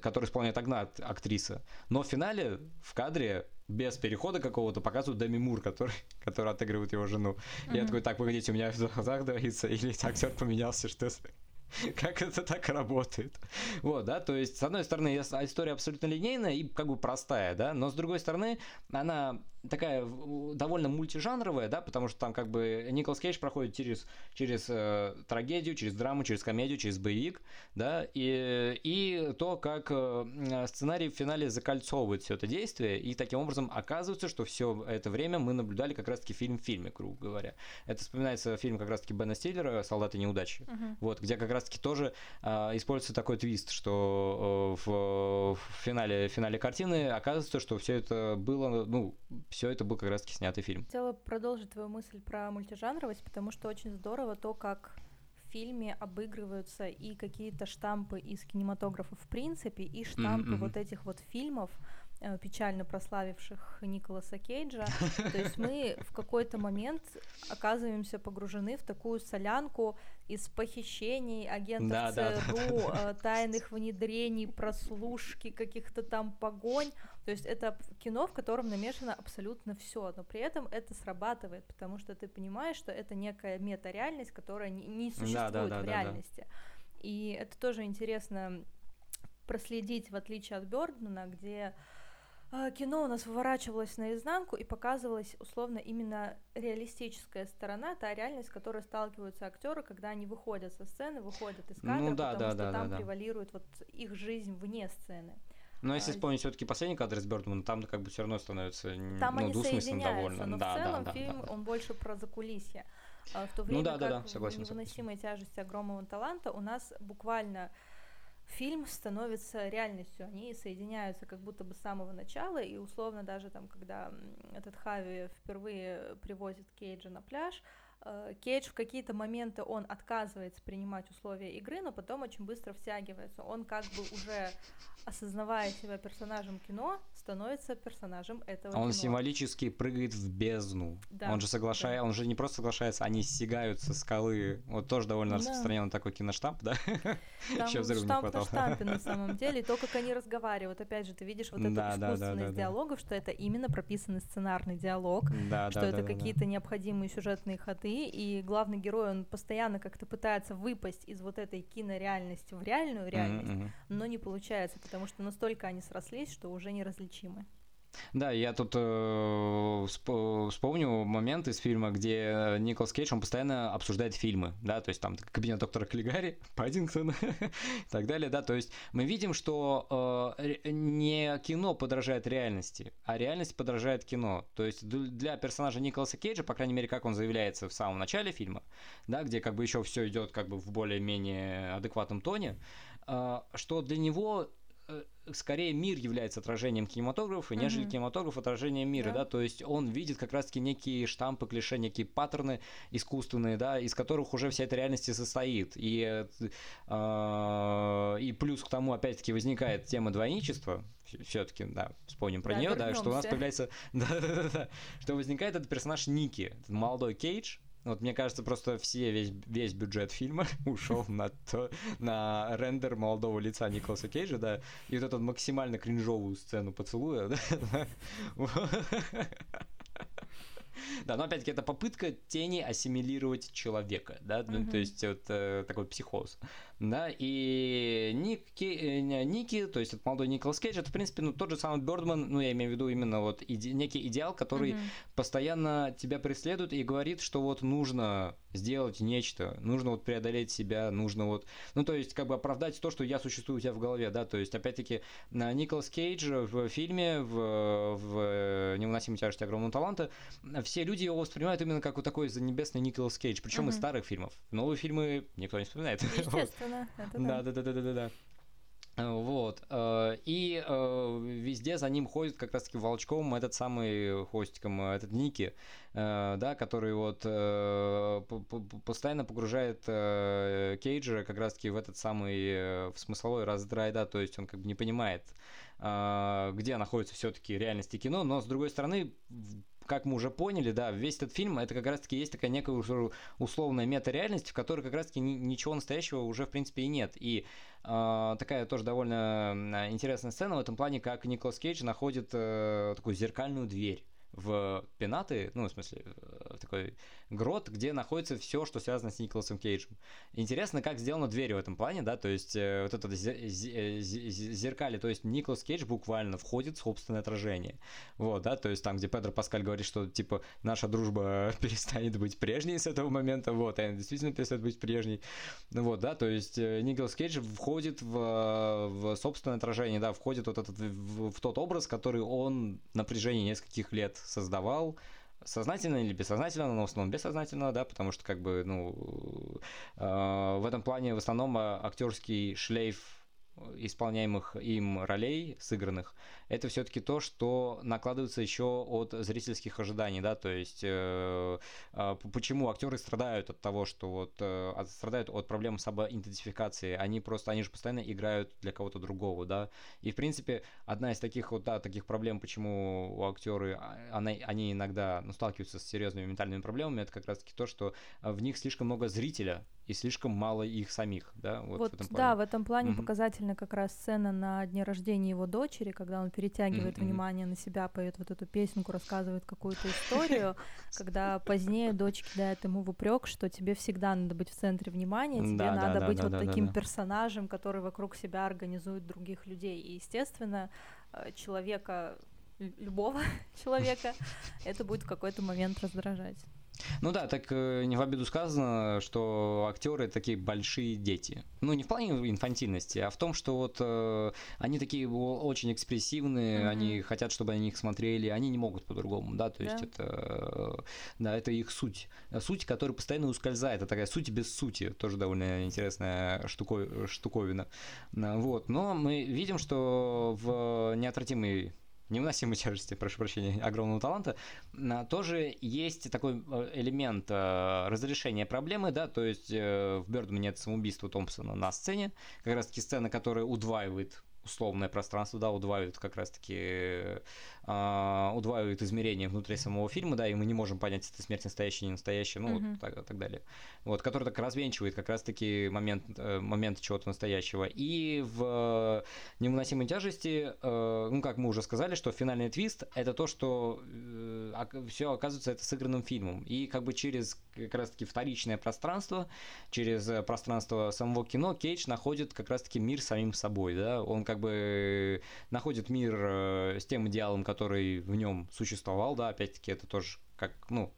которую исполняет одна актриса, но в финале в кадре без перехода какого-то показывают Деми Мур, который, который отыгрывает его жену. Mm-hmm. Я такой, так, погодите, у меня в глазах двоится, или актер поменялся, что как это так работает. Вот, да, то есть, с одной стороны, история абсолютно линейная и как бы простая, да, но с другой стороны, она такая довольно мультижанровая, да, потому что там как бы Николас Кейдж проходит через, через э, трагедию, через драму, через комедию, через боевик, да, и, и то, как э, сценарий в финале закольцовывает все это действие, и таким образом оказывается, что все это время мы наблюдали как раз-таки фильм в фильме, грубо говоря. Это вспоминается фильм как раз-таки Бена Стиллера «Солдаты неудачи», uh-huh. вот, где как раз-таки тоже э, используется такой твист, что э, в, в финале, в финале картины оказывается, что все это было, ну, все это был как раз-таки снятый фильм. Хотела продолжить твою мысль про мультижанровость, потому что очень здорово то, как в фильме обыгрываются и какие-то штампы из кинематографа в принципе, и штампы mm-hmm. вот этих вот фильмов, печально прославивших Николаса Кейджа. То есть мы в какой-то момент оказываемся погружены в такую солянку из похищений агентов да, ЦРУ, да, да. тайных внедрений, прослушки, каких-то там погонь. То есть это кино, в котором намешано абсолютно все, но при этом это срабатывает, потому что ты понимаешь, что это некая мета-реальность, которая не, существует в реальности. И это тоже интересно проследить, в отличие от Бёрдмана, где кино у нас выворачивалось наизнанку и показывалась условно именно реалистическая сторона, та реальность, с которой сталкиваются актеры, когда они выходят со сцены, выходят из кадра, ну, да, потому да, что да, там да, превалирует вот их жизнь вне сцены. Но если а, вспомнить все-таки последний кадр с Бёрдманом, там как бы все равно становится там ну, они двусмысленно довольно. Но да, в целом да, фильм да, да. он больше про закулисье. А в то ну время ну, да, да, да, согласен, в невыносимой согласен. тяжести огромного таланта у нас буквально фильм становится реальностью, они соединяются как будто бы с самого начала, и условно даже там, когда этот Хави впервые привозит Кейджа на пляж, Кейдж в какие-то моменты он отказывается принимать условия игры, но потом очень быстро втягивается. Он как бы уже осознавая себя персонажем кино, становится персонажем этого он кино. символически прыгает в бездну. Да, он же соглашается, да. он же не просто соглашается, они стягают со скалы. Вот тоже довольно да. распространенный такой киноштамп, да? Там штамп на штампе на самом деле, и то, как они разговаривают. Опять же, ты видишь вот эту да, искусственность да, да, да, диалогов, что это именно прописанный сценарный диалог, да, что да, это да, какие-то да. необходимые сюжетные ходы, и главный герой, он постоянно как-то пытается выпасть из вот этой кинореальности в реальную реальность, mm-hmm. но не получается, потому что настолько они срослись, что уже неразличимы. Да, я тут э, вспомню момент из фильма, где Николас Кейдж, он постоянно обсуждает фильмы, да, то есть там кабинет доктора Каллигари, Паддингтон и так далее, да, то есть мы видим, что э, не кино подражает реальности, а реальность подражает кино, то есть для персонажа Николаса Кейджа, по крайней мере, как он заявляется в самом начале фильма, да, где как бы еще все идет как бы в более-менее адекватном тоне, э, что для него скорее мир является отражением кинематографа, mm-hmm. нежели кинематограф отражением мира, yeah. да, то есть он видит как раз-таки некие штампы, клише, некие паттерны искусственные, да, из которых уже вся эта реальность и состоит, и, э, и плюс к тому, опять-таки, возникает тема двойничества, все-таки, да, вспомним про да, нее, да, что у нас появляется, да, да, да, да, что возникает этот персонаж Ники, этот молодой Кейдж, вот мне кажется, просто все, весь, весь бюджет фильма ушел на, то, на рендер молодого лица Николаса Кейджа, да, и вот эту максимально кринжовую сцену поцелуя, да, да, но опять-таки это попытка тени ассимилировать человека, да, ну, то есть вот э, такой психоз да, и Ники, э, Ники, то есть это молодой Николас Кейдж, это, в принципе, ну, тот же самый Бёрдман, ну, я имею в виду именно вот иде, некий идеал, который mm-hmm. постоянно тебя преследует и говорит, что вот нужно сделать нечто, нужно вот преодолеть себя, нужно вот, ну, то есть, как бы оправдать то, что я существую у тебя в голове, да, то есть, опять-таки, Николас Кейдж в фильме, в, в «Невыносимой тяжести огромного таланта», все люди его воспринимают именно как вот такой небесный Николас Кейдж, причем mm-hmm. из старых фильмов. Новые фильмы никто не вспоминает. Естественно, это да. Да, Вот. Э, и э, везде за ним ходит как раз-таки волчком этот самый хвостиком, э, этот Ники, да, который вот постоянно погружает Кейджа как раз-таки в этот самый в смысловой раздрай, да, то есть он как бы не понимает, где находится все-таки реальность и кино, но с другой стороны как мы уже поняли, да, весь этот фильм это как раз-таки есть такая некая условная мета-реальность, в которой как раз-таки ничего настоящего уже в принципе и нет. И э, такая тоже довольно интересная сцена в этом плане, как Николас Кейдж находит э, такую зеркальную дверь в пенаты, ну, в смысле, в такой грот, где находится все, что связано с Николасом Кейджем. Интересно, как сделаны двери в этом плане, да, то есть э, вот это зеркали, то есть Николас Кейдж буквально входит в собственное отражение. Вот, да, то есть там, где Педро Паскаль говорит, что, типа, наша дружба перестанет быть прежней с этого момента, вот, и она действительно перестает быть прежней. Ну вот, да, то есть э, Николас Кейдж входит в, в собственное отражение, да, входит вот этот, в, в тот образ, который он на протяжении нескольких лет создавал, сознательно или бессознательно, но в основном бессознательно, да, потому что как бы, ну, э, в этом плане в основном а, актерский шлейф исполняемых им ролей, сыгранных, это все-таки то, что накладывается еще от зрительских ожиданий, да, то есть э, э, почему актеры страдают от того, что вот э, страдают от проблем самоидентификации, они просто, они же постоянно играют для кого-то другого, да, и в принципе одна из таких вот, да, таких проблем, почему у актеры, а, она, они иногда ну, сталкиваются с серьезными ментальными проблемами, это как раз-таки то, что в них слишком много зрителя, и слишком мало их самих, да, вот, вот в этом плане. Да, в этом плане mm-hmm. показательна как раз сцена на дне рождения его дочери, когда он перетягивает mm-hmm. внимание на себя, поет вот эту песенку, рассказывает какую-то историю, когда позднее дочь кидает ему в упрек, что тебе всегда надо быть в центре внимания, тебе да, надо да, быть да, вот таким персонажем, который вокруг себя организует других людей. И, естественно, э, человека любого человека это будет в какой-то момент раздражать. Ну да, так э, не в обиду сказано, что актеры такие большие дети. Ну, не в плане инфантильности, а в том, что вот э, они такие очень экспрессивные, mm-hmm. они хотят, чтобы они их смотрели, они не могут по-другому, да, то есть yeah. это, э, да, это их суть. Суть, которая постоянно ускользает, это такая суть без сути, тоже довольно интересная штуко, штуковина. Вот, но мы видим, что в неотвратимой невыносимой тяжести, прошу прощения, огромного таланта, тоже есть такой э, элемент э, разрешения проблемы, да, то есть э, в Бёрдмане нет самоубийства Томпсона на сцене, как раз таки сцена, которая удваивает условное пространство, да, удваивает как раз-таки э, удваивает измерения внутри самого фильма, да, и мы не можем понять, это смерть настоящая, не настоящая, ну, mm-hmm. вот так, так далее. Вот, который так развенчивает как раз-таки момент, э, момент чего-то настоящего. И в «Невыносимой тяжести», э, ну, как мы уже сказали, что финальный твист — это то, что э, все оказывается это сыгранным фильмом. И как бы через как раз-таки вторичное пространство, через пространство самого кино Кейдж находит как раз-таки мир самим собой, да, он как бы находит мир э, с тем идеалом, который в нем существовал, да, опять-таки это тоже как, ну,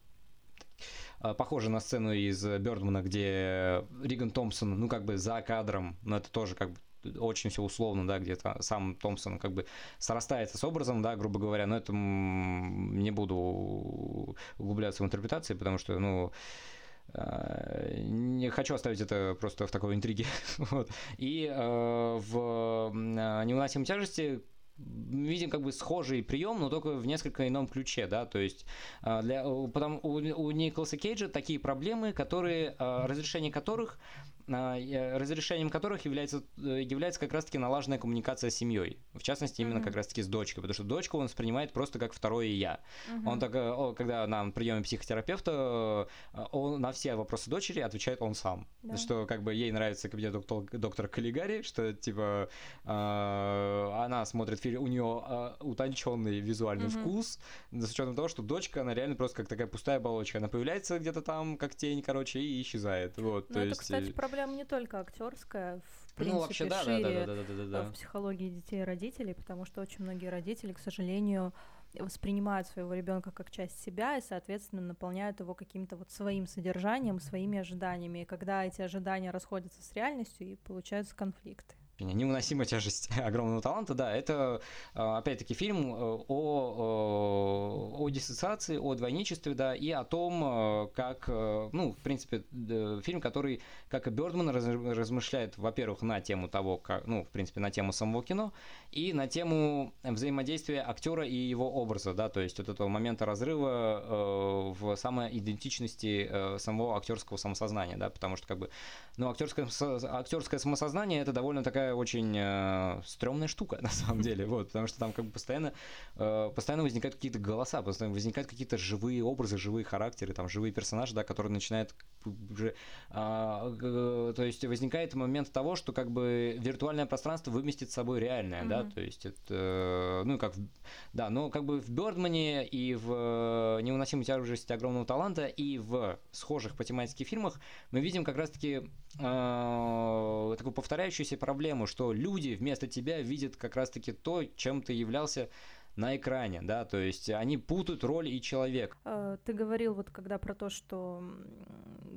э, похоже на сцену из Бёрдмана, где Риган Томпсон, ну, как бы за кадром, но это тоже как бы очень все условно, да, где-то сам Томпсон как бы срастается с образом, да, грубо говоря, но это не буду углубляться в интерпретации, потому что, ну, э, не хочу оставить это просто в такой интриге. вот. И э, в э, невыносимой тяжести видим как бы схожий прием, но только в несколько ином ключе, да, то есть а, для, потому, у, у Николаса Кейджа такие проблемы, которые, а, разрешение которых разрешением которых является, э, является как раз-таки налаженная коммуникация с семьей. В частности, именно mm-hmm. как раз-таки с дочкой, потому что дочку он воспринимает просто как второе я. Mm-hmm. Он так, э, когда на приеме психотерапевта, э, он на все вопросы дочери отвечает он сам. Да. Что как бы ей нравится кабинет доктора, доктора Каллигари, что типа она смотрит фильм, у нее утонченный визуальный mm-hmm. вкус, с учетом того, что дочка, она реально просто как такая пустая оболочка. Она появляется где-то там, как тень, короче, и исчезает. Вот, ну, то это, есть... кстати, проблема проблема не только актерская, в принципе, ну, вообще, да, шире да, да, да, да, да, да. в психологии детей и родителей, потому что очень многие родители, к сожалению, воспринимают своего ребенка как часть себя и, соответственно, наполняют его каким-то вот своим содержанием, своими ожиданиями. И когда эти ожидания расходятся с реальностью, и получаются конфликты невыносимая тяжесть огромного таланта, да, это, а, опять-таки, фильм э, о, о диссоциации, о двойничестве, да, и о том, э, как, э, ну, в принципе, фильм, который, как и Бёрдман, размышляет, во-первых, на тему того, как, ну, в принципе, на тему самого кино, и на тему взаимодействия актера и его образа, да, то есть вот этого момента разрыва в самой идентичности самого актерского самосознания, да, потому что, как бы, ну, актерское, актерское самосознание это довольно такая такая очень э, стрёмная штука, на самом деле, вот, потому что там как бы постоянно, э, постоянно возникают какие-то голоса, постоянно возникают какие-то живые образы, живые характеры, там, живые персонажи, да, которые начинают уже, а, то есть возникает момент того, что как бы виртуальное пространство выместит с собой реальное, mm-hmm. да, то есть это, ну, как, да, но как бы в Бёрдмане и в «Невыносимой тяжести огромного таланта» и в схожих по тематике фильмах мы видим как раз-таки э, такую повторяющуюся проблему, что люди вместо тебя видят как раз-таки то, чем ты являлся на экране, да, то есть они путают роль и человек. А, ты говорил вот когда про то, что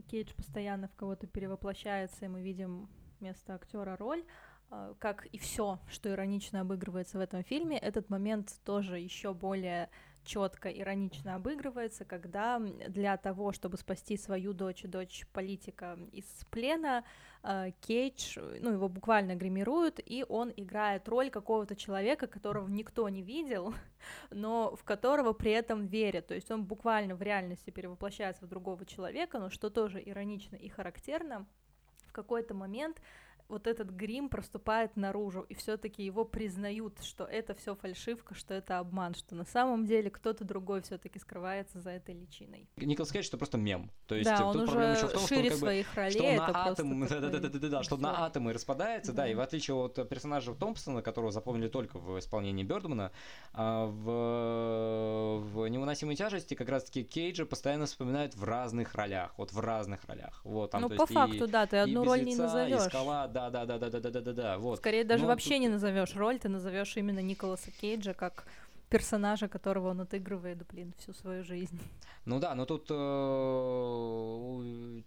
Кейдж постоянно в кого-то перевоплощается, и мы видим вместо актера роль, а, как и все, что иронично обыгрывается в этом фильме, этот момент тоже еще более четко иронично обыгрывается, когда для того, чтобы спасти свою дочь дочь политика из плена, э, Кейдж, ну, его буквально гримируют, и он играет роль какого-то человека, которого никто не видел, но в которого при этом верят. То есть он буквально в реальности перевоплощается в другого человека, но что тоже иронично и характерно, в какой-то момент вот этот грим проступает наружу, и все-таки его признают, что это все фальшивка, что это обман, что на самом деле кто-то другой все-таки скрывается за этой личиной. Николас Кейдж это просто мем. То есть да, тут он проблема еще в том, шире что он, своих как бы, ролей, что он на атом, да, да, да, да, да, что на атомы распадается, да. да, и в отличие от персонажа Томпсона, которого запомнили только в исполнении Бёрдмана, а, в, в невыносимой тяжести как раз-таки Кейджа постоянно вспоминают в разных ролях, вот в разных ролях. Вот, там, ну, по факту, и, да, ты одну роль не назовешь. скала, да, да, да, да, да, да, да, да, вот. Скорее даже Но вообще тут... не назовешь роль, ты назовешь именно Николаса Кейджа как персонажа, которого он отыгрывает, блин, всю свою жизнь. Ну да, но тут, э,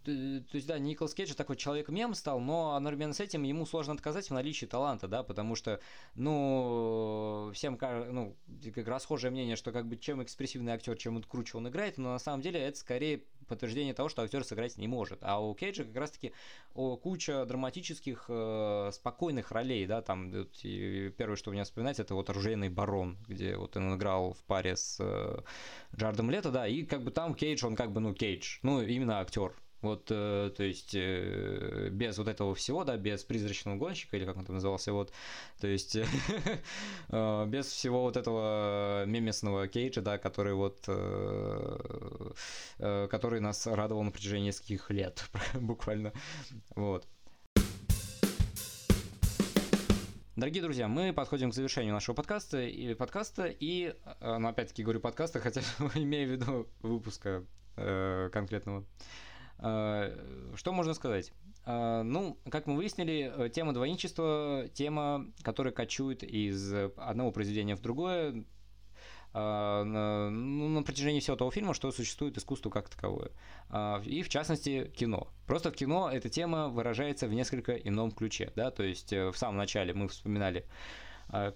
то есть да, Николас Кейдж такой человек-мем стал, но одновременно с этим ему сложно отказать в наличии таланта, да, потому что, ну, всем, ну, как расхожее мнение, что как бы чем экспрессивный актер, чем круче он играет, но на самом деле это скорее подтверждение того, что актер сыграть не может. А у Кейджа как раз-таки куча драматических, э, спокойных ролей, да, там вот, первое, что мне вспоминать, это вот «Оружейный барон», где вот он играл в паре с э, Джардом Лето, да, и как бы там Кейдж, он как бы, ну, Кейдж, ну, именно актер, вот, э, то есть, э, без вот этого всего, да, без призрачного гонщика, или как он там назывался, вот, то есть, э, без всего вот этого мемесного кейджа, да, который вот, э, э, который нас радовал на протяжении нескольких лет, буквально, вот. Дорогие друзья, мы подходим к завершению нашего подкаста и подкаста и, э, ну опять-таки говорю подкаста, хотя имею в виду выпуска э, конкретного. Э, что можно сказать? Э, ну, как мы выяснили, э, тема двойничества, тема, которая кочует из одного произведения в другое, ну, на протяжении всего того фильма, что существует искусство как таковое. И, в частности, кино. Просто в кино эта тема выражается в несколько ином ключе. Да? То есть в самом начале мы вспоминали Э,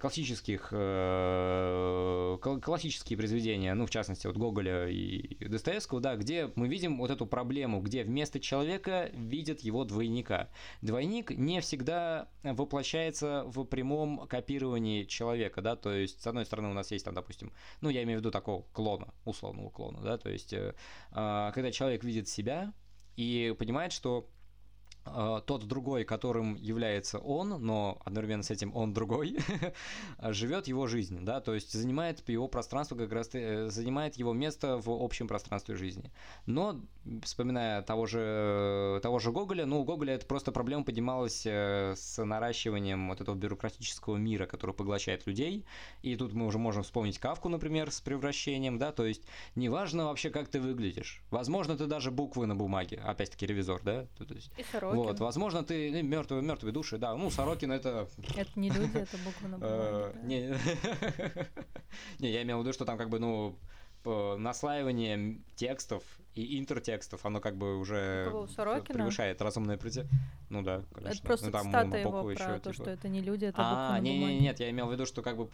классических, э, классические произведения, ну, в частности, вот Гоголя и Достоевского, да, где мы видим вот эту проблему, где вместо человека видят его двойника. Двойник не всегда воплощается в прямом копировании человека, да, то есть, с одной стороны, у нас есть там, допустим, ну, я имею в виду такого клона, условного клона, да, то есть, э, а, когда человек видит себя и понимает, что Э, тот другой, которым является он, но одновременно с этим он другой, живет его жизнь, да, то есть занимает его пространство как раз э, занимает его место в общем пространстве жизни. Но вспоминая того же того же Гоголя, ну у Гоголя это просто проблема поднималась э, с наращиванием вот этого бюрократического мира, который поглощает людей, и тут мы уже можем вспомнить Кавку, например, с превращением, да, то есть неважно вообще как ты выглядишь, возможно ты даже буквы на бумаге, опять-таки ревизор, да, то есть. И вот, возможно, ты мертвые, ну, мертвые души, да. Ну, Сорокин это. Это не люди, это буквы на бумаге. Э, не, я имел в виду, что там как бы, ну, наслаивание текстов и интертекстов, оно как бы уже превышает разумное пределы. Ну да, конечно. Это просто ну, там цитата его про еще, то, типа... что это не люди, это А, не, не, нет, я имел в виду, что как бы,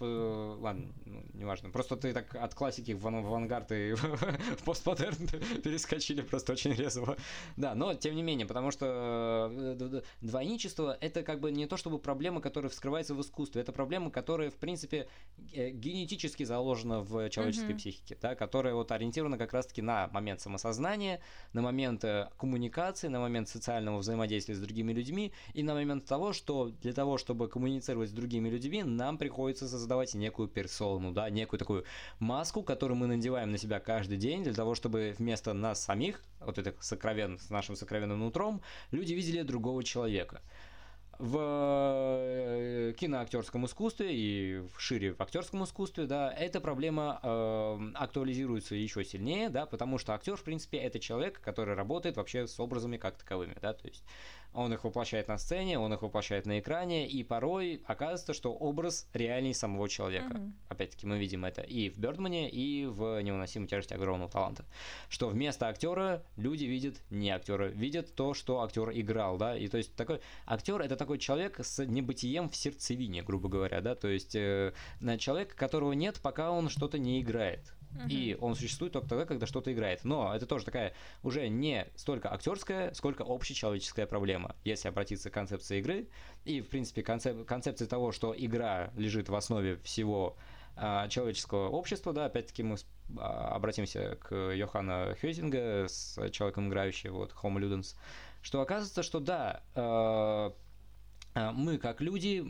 ладно, ну, неважно. Просто ты так от классики в авангард и в постмодерн перескочили просто очень резво. Да, но тем не менее, потому что э, двойничество это как бы не то чтобы проблема, которая вскрывается в искусстве, это проблема, которая в принципе генетически заложена в человеческой психике, да, которая вот ориентирована как раз-таки на момент самосознания осознания, на момент э, коммуникации, на момент социального взаимодействия с другими людьми и на момент того, что для того, чтобы коммуницировать с другими людьми, нам приходится создавать некую персону, да, некую такую маску, которую мы надеваем на себя каждый день для того, чтобы вместо нас самих, вот это сокровен, с нашим сокровенным нутром, люди видели другого человека в э, киноактерском искусстве и в шире в актерском искусстве, да, эта проблема э, актуализируется еще сильнее, да, потому что актер, в принципе, это человек, который работает вообще с образами как таковыми, да, то есть он их воплощает на сцене, он их воплощает на экране, и порой оказывается, что образ реальней самого человека. Mm-hmm. Опять-таки мы видим это и в Бёрдмане, и в невыносимой тяжести огромного таланта. Что вместо актера люди видят не актера, видят то, что актер играл, да, и то есть такой актер это такой человек с небытием в сердцевине, грубо говоря, да, то есть э, человек, которого нет, пока он что-то не играет. И он существует только тогда, когда что-то играет. Но это тоже такая уже не столько актерская, сколько общечеловеческая проблема. Если обратиться к концепции игры и, в принципе, концеп- концепции того, что игра лежит в основе всего а, человеческого общества, да, опять-таки мы а, обратимся к Йоханна Хёзинга с человеком играющим, вот, Homo Ludens, что оказывается, что да, э, мы как люди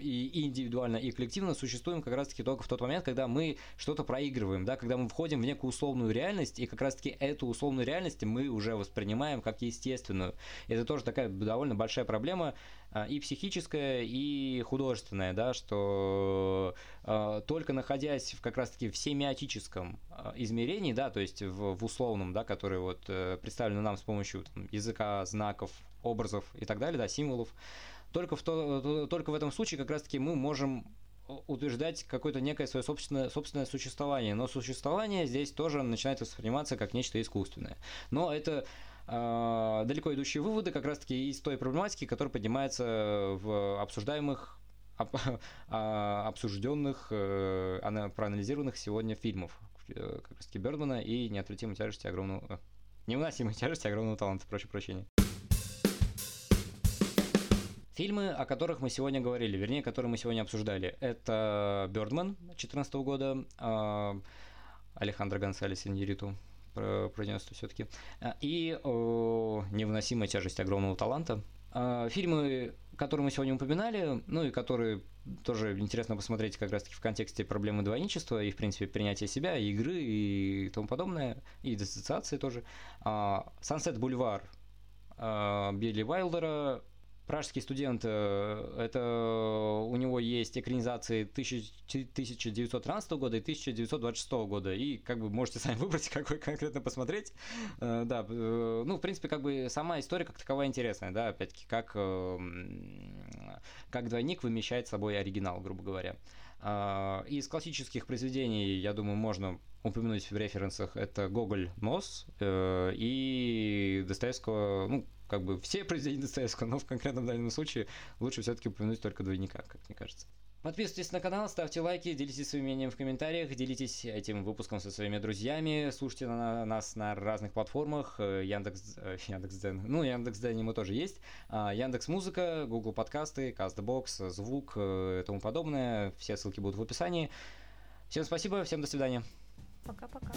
и индивидуально, и коллективно существуем как раз-таки только в тот момент, когда мы что-то проигрываем, да, когда мы входим в некую условную реальность, и как раз-таки эту условную реальность мы уже воспринимаем как естественную. Это тоже такая довольно большая проблема а, и психическая, и художественная, да, что э, только находясь в, как раз-таки в семиотическом э, измерении, да, то есть в, в условном, да, который вот э, представлено нам с помощью там, языка, знаков, образов и так далее, да, символов, только в, то, только в этом случае как раз-таки мы можем утверждать какое-то некое свое собственное, собственное существование. Но существование здесь тоже начинает восприниматься как нечто искусственное. Но это э, далеко идущие выводы как раз-таки из той проблематики, которая поднимается в обсуждаемых об, а, обсужденных, э, проанализированных сегодня фильмов э, как раз-таки Бердмана и неотвратимой тяжести огромного... Э, невыносимой тяжести огромного таланта, прошу прощения. Фильмы, о которых мы сегодня говорили, вернее, которые мы сегодня обсуждали, это «Бёрдман» 2014 года, э, Алехандро Гонсалес Иньериту пронес все-таки, и о, «Невыносимая тяжесть огромного таланта». Э, фильмы, которые мы сегодня упоминали, ну и которые тоже интересно посмотреть как раз-таки в контексте проблемы двойничества и, в принципе, принятия себя, и игры и тому подобное, и диссоциации тоже. «Сансет Бульвар» Билли Вайлдера Пражский студент, э, это у него есть экранизации 1913 года и 1926 года, и как бы можете сами выбрать, какой конкретно посмотреть. Э, да, э, ну, в принципе, как бы сама история как таковая интересная, да, опять-таки, как, как двойник вымещает собой оригинал, грубо говоря. Из классических произведений, я думаю, можно упомянуть в референсах, это Гоголь Нос и Достоевского, ну, как бы все произведения Достоевского, но в конкретном данном случае лучше все-таки упомянуть только двойника, как мне кажется. Подписывайтесь на канал, ставьте лайки, делитесь своим мнением в комментариях, делитесь этим выпуском со своими друзьями, слушайте на нас на разных платформах, э, Яндекс, э, Яндекс.Дзен, ну, Яндекс.Дзене мы тоже есть, а, Яндекс Музыка, Google подкасты, Castbox, Звук э, и тому подобное, все ссылки будут в описании. Всем спасибо, всем до свидания. Пока-пока.